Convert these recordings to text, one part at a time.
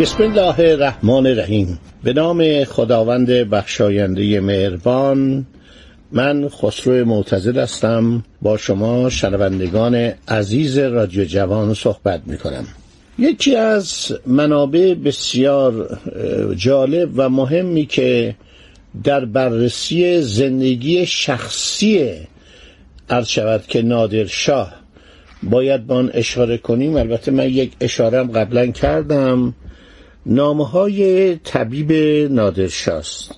بسم الله الرحمن الرحیم. به نام خداوند بخشاینده مهربان من خسرو معتزد هستم. با شما شنوندگان عزیز رادیو جوان صحبت می کنم یکی از منابع بسیار جالب و مهمی که در بررسی زندگی شخصی عرض شود که نادر شاه باید با آن اشاره کنیم. البته من یک اشارم قبلا کردم. نامه های طبیب نادرشاست.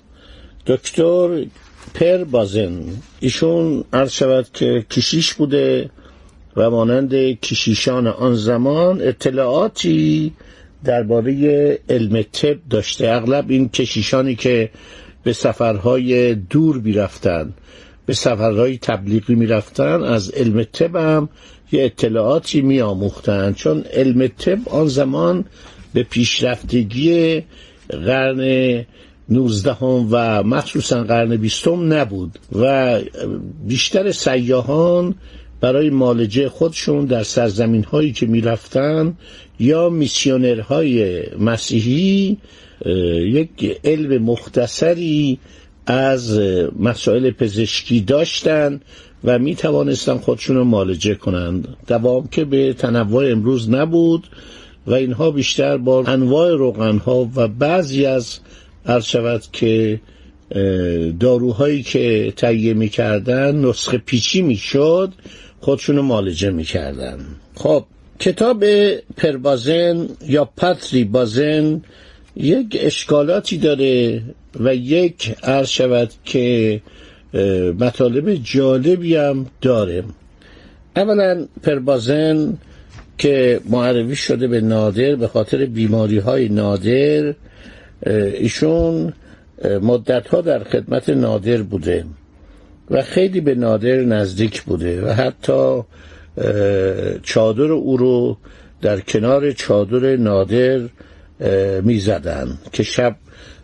دکتر پر بازن. ایشون عرض شود که کشیش بوده و مانند کشیشان آن زمان اطلاعاتی درباره علم طب داشته. اغلب این کشیشانی که به سفرهای دور می‌رفتن به سفرهای تبلیغی می‌رفتن از علم طب هم یه اطلاعاتی میآموختند. چون علم طب آن زمان به پیشرفتگی قرن نوزدهم و مخصوصا قرن بیستم نبود و بیشتر سیاهان برای مالجه خودشون در سرزمین هایی که می‌رفتن یا میسیونرهای مسیحی یک علم مختصری از مسائل پزشکی داشتن و می توانستن خودشون رو مالجه کنند. دوام که به تنوع امروز نبود. و اینها بیشتر با انواع روغنها و بعضی از عرض شود که داروهایی که تهیه می‌کردن نسخه پیچی می‌شد خودشونو مالجه می‌کردن. خب کتاب پربازن یا پاتری بازن یک اشکالاتی داره و یک عرض شود که مطالب جالبی هم داره. اولا پربازن که معرفی شده به نادر به خاطر بیماری های نادر ایشون مدت ها در خدمت نادر بوده و خیلی به نادر نزدیک بوده و حتی چادر او رو در کنار چادر نادر می زدن که شب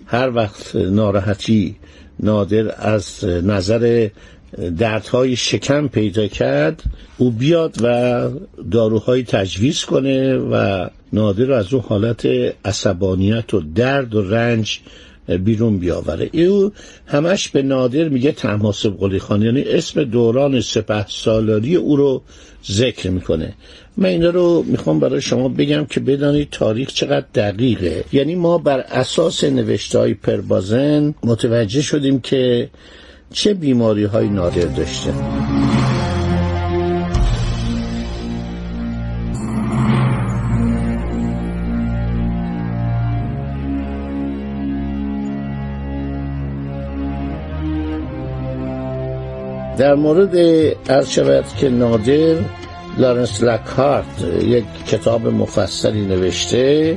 هر وقت ناراحتی نادر از نظر دردهای شکم پیدا کرد او بیاد و داروهای تجویز کنه و نادر از اون حالت عصبانیت و درد و رنج بیرون بیاوره. او همش به نادر میگه تماسب قلی خان یعنی اسم دوران سپه سالاری او رو ذکر می‌کنه. من اینا رو می‌خوام برای شما بگم که بدانید تاریخ چقدر دقیقه. یعنی ما بر اساس نوشته های پربازن متوجه شدیم که چه بیماری های نادر داشته؟ در مورد عرض شود که نادر لارنس لکارت یک کتاب مفصلی نوشته.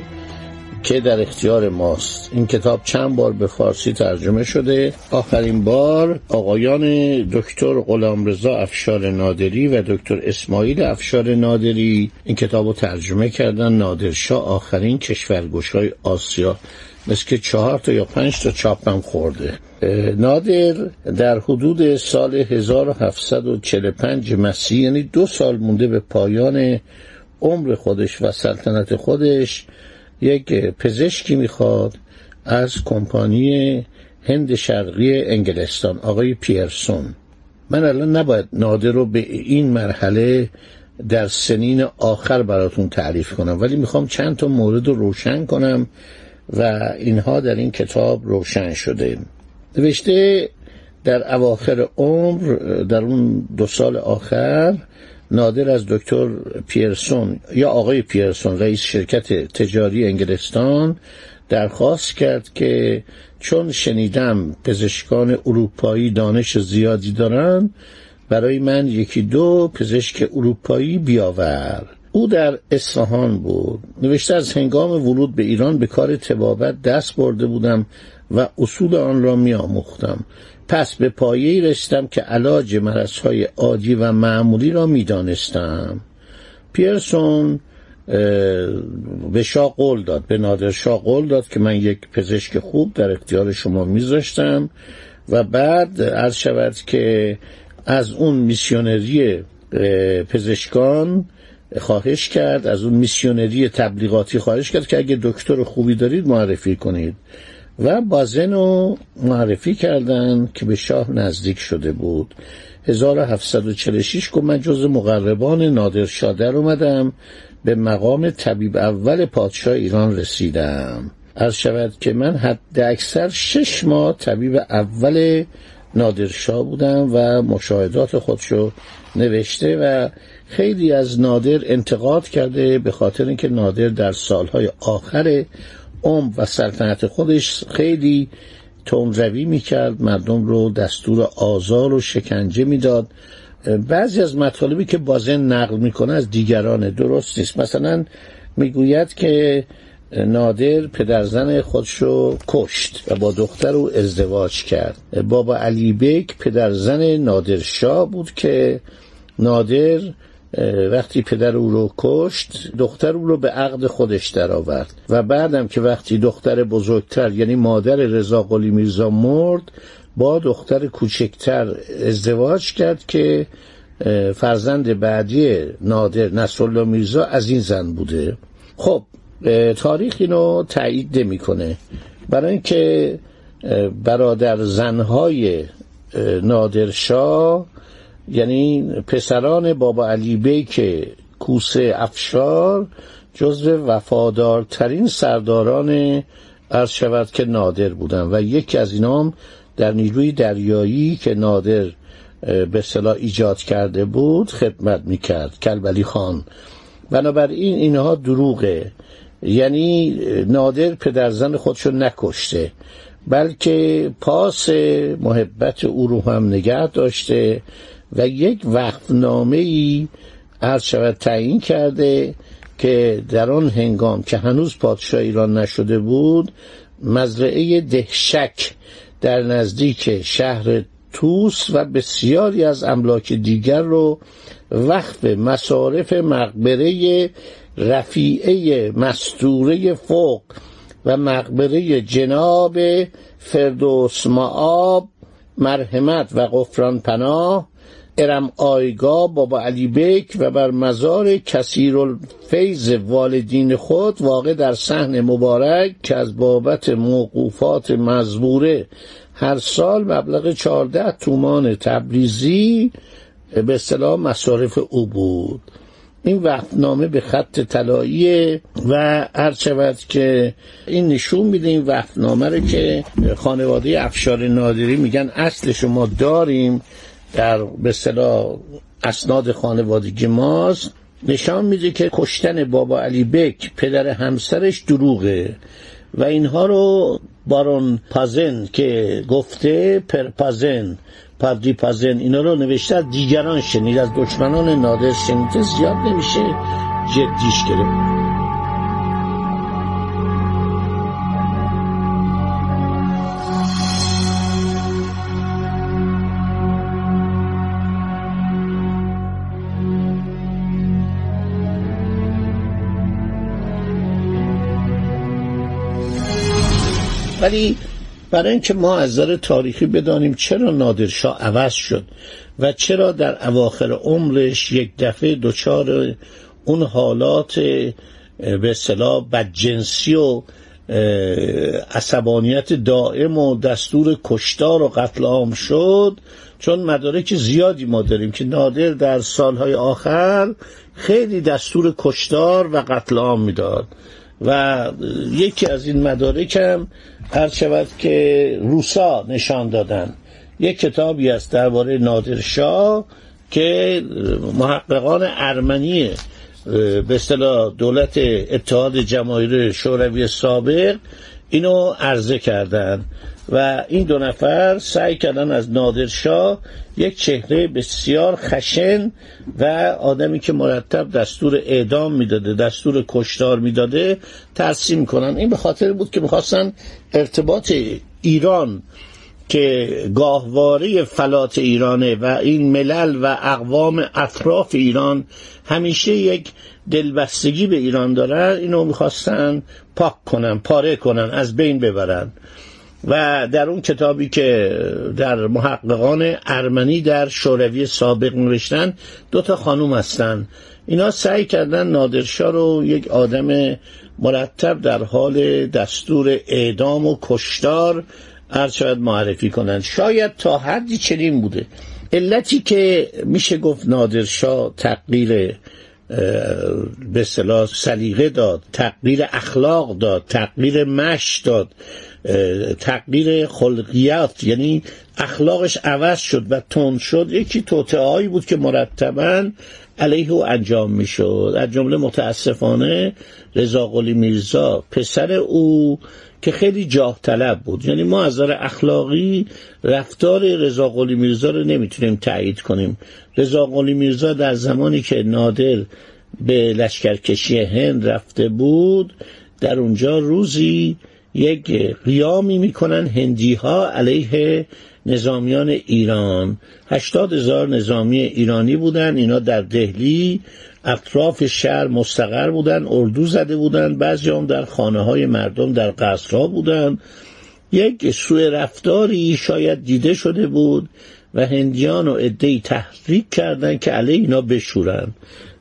که در اختیار ماست. این کتاب چند بار به فارسی ترجمه شده. آخرین بار آقایان دکتر غلامرضا افشار نادری و دکتر اسماعیل افشار نادری این کتاب رو ترجمه کردن. نادرشاه آخرین کشورگوشای آسیا. مثل که چهار تا یا پنج تا چاپم خورده. نادر در حدود سال 1745 مسیح یعنی دو سال مونده به پایان عمر خودش و سلطنت خودش یک پزشکی می‌خواد از کمپانی هند شرقی انگلستان آقای پیرسون. من الان نباید نادر رو به این مرحله در سنین آخر براتون تعریف کنم ولی می‌خوام چند تا مورد رو روشن کنم و اینها در این کتاب روشن شده. نوشته در اواخر عمر در اون دو سال آخر نادر از دکتر پیرسون یا آقای پیرسون رئیس شرکت تجاری انگلستان درخواست کرد که چون شنیدم پزشکان اروپایی دانش زیادی دارن برای من یکی دو پزشک اروپایی بیاور. او در اصفهان بود. نوشته از هنگام ورود به ایران به کار تبابت دست برده بودم و اصول آن را می آموختم پس به پایه رسیدم که علاج مرضهای عادی و معمولی را می دانستم پیرسون به شاه قول داد به نادر شاه قول داد که من یک پزشک خوب در اختیار شما میذاشتم و بعد عرض شود که از اون میسیونری پزشکان خواهش کرد از اون میسیونری تبلیغاتی خواهش کرد که اگه دکتر خوبی دارید معرفی کنید. و بازن رو معرفی کردن که به شاه نزدیک شده بود. 1746 که من جز مقربان نادر شادر اومدم. به مقام طبیب اول پادشاه ایران رسیدم. از شود که من حد اکثر شش ماه طبیب اول نادرشاه بودم و مشاهدات خودشو نوشته و خیلی از نادر انتقاد کرده به خاطر اینکه نادر در سالهای آخر عمر و سلطنت خودش خیلی تندروی می‌کرد مردم رو دستور آزار و شکنجه می‌داد. بعضی از مطالبی که بازن نقل می‌کنه از دیگران درست نیست. مثلا می‌گوید که نادر پدرزن خودشو کشت و با دختر او ازدواج کرد. بابا علی بیک پدرزن نادرشاه بود که نادر وقتی پدر او رو کشت دختر او رو به عقد خودش درآورد. و بعدم که وقتی دختر بزرگتر یعنی مادر رضا قلی میرزا مرد با دختر کوچکتر ازدواج کرد که فرزند بعدی نادر نصرالله میرزا از این زن بوده. خب تاریخ اینو تایید نمی‌کنه. برای اینکه برادر زنهای نادرشاه یعنی پسران بابا علی بیک کوسه افشار جزو وفادارترین سرداران عرض شود که نادر بودن. و یکی از اینام در نیروی دریایی که نادر به صلاح ایجاد کرده بود خدمت می‌کرد کلبلی خان. بنابراین اینها دروغه. یعنی نادر پدرزن خودشو نکشته بلکه پاس محبت او رو هم نگه داشته. و یک وقفنامه ای عرض شود تعیین کرده که در آن هنگام که هنوز پادشاه ایران نشده بود مزرعه دهشک در نزدیک شهر توس و بسیاری از املاک دیگر رو وقف مصارف مقبره رفیعه مستوره فوق و مقبره جناب فردوس معاب مرحمت و قفران پناه ارم آیگا بابا علی بیک و بر مزار کثیر الفیض والدین خود واقع در صحن مبارک که از بابت موقوفات مزبوره. هر سال مبلغ چهارده تومان تبریزی به اصطلاح مصارف او بود. این وقتنامه به خط طلایی و هر شود که این نشون میده این وقتنامه رو که خانواده افشار نادری میگن اصل شما داریم. در به اصطلاح اسناد خانوادگی ماست نشان میده که کشتن بابا علی بک پدر همسرش دروغه و اینها رو بارون پازن که گفته پرپازن پردی پازن اینا رو نوشته دیگران شنید. از دشمنان نادر شنیده زیاد نمیشه جدیش گرفت. ولی برای اینکه ما از نظر تاریخی بدانیم چرا نادرشاه عوض شد و چرا در اواخر عمرش یک دفعه دچار اون حالات به اصطلاح بدجنسی و عصبانیت دائم و دستور کشتار و قتل عام شد. چون مدارک زیادی ما داریم که نادر در سالهای آخر خیلی دستور کشتار و قتل عام می‌داد. و یکی از این مدارک هم هر شود که روسا نشان دادن. یک کتابی است درباره نادرشاه که محققان ارمنی به اصطلاح دولت اتحاد جماهیر شوروی سابق اینو عرضه کردن و این دو نفر سعی کردن از نادرشاه یک چهره بسیار خشن و آدمی که مرتب دستور اعدام می‌داده دستور کشتار می‌داده ترسیم کنن. این به خاطر بود که می‌خواستن ارتباط ایران که گاهواره فلات ایرانه و این ملل و اقوام اطراف ایران همیشه یک دلبستگی به ایران دارن اینو می‌خواستن پاک کنن پاره کنن از بین ببرن. و در اون کتابی که در محققان ارمنی در شوروی سابق نوشتن دو تا خانوم هستن. اینا سعی کردن نادرشاه رو یک آدم مرتب در حال دستور اعدام و کشتار هر شاید معرفی کنند. شاید تا حدی چنین بوده. علتی که میشه گفت نادرشاه تقدیر به سلیقه داد تغییر اخلاق داد تغییر مش داد. تغییر خلقیات یعنی اخلاقش عوض شد و تند شد یکی توطعه بود که مرتبا علیه او انجام می‌شد. از جمله متاسفانه رضا قلی میرزا پسر او که خیلی جاه طلب بود. یعنی ما از نظر اخلاقی رفتار رضا قلی میرزا رو نمی‌تونیم تایید کنیم. رضا قلی میرزا در زمانی که نادر به لشکرکشی هند رفته بود در اونجا روزی یک قیامی می‌کنن هندی ها علیه نظامیان ایران. هشتاد هزار نظامی ایرانی بودن اینا در دهلی اطراف شهر مستقر بودن اردو زده بودن بعضی هم در خانه های مردم در قصرها بودن. یک سوء رفتاری شاید دیده شده بود. و هندیان و عدهای تحریک کردن که علیه اینا بشورن.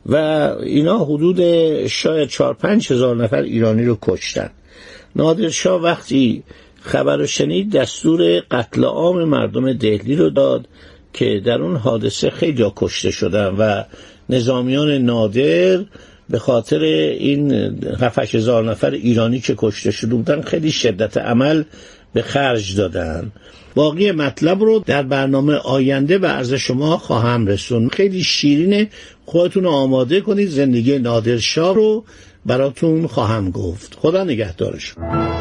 و اینا حدود شاید چهار پنج هزار نفر ایرانی رو کشتن. نادرشاه وقتی خبر شنید دستور قتل عام مردم دهلی رو داد که در اون حادثه خیلی کشته شدن و نظامیان نادر به خاطر این هفتش هزار نفر ایرانی که کشته شده بودن خیلی شدت عمل به خرج دادن. باقی مطلب رو در برنامه آینده به عرض شما خواهم رسون خیلی شیرینه خودتون رو آماده کنید. زندگی نادرشاه رو براتون خواهم گفت. خدا نگهدارشون.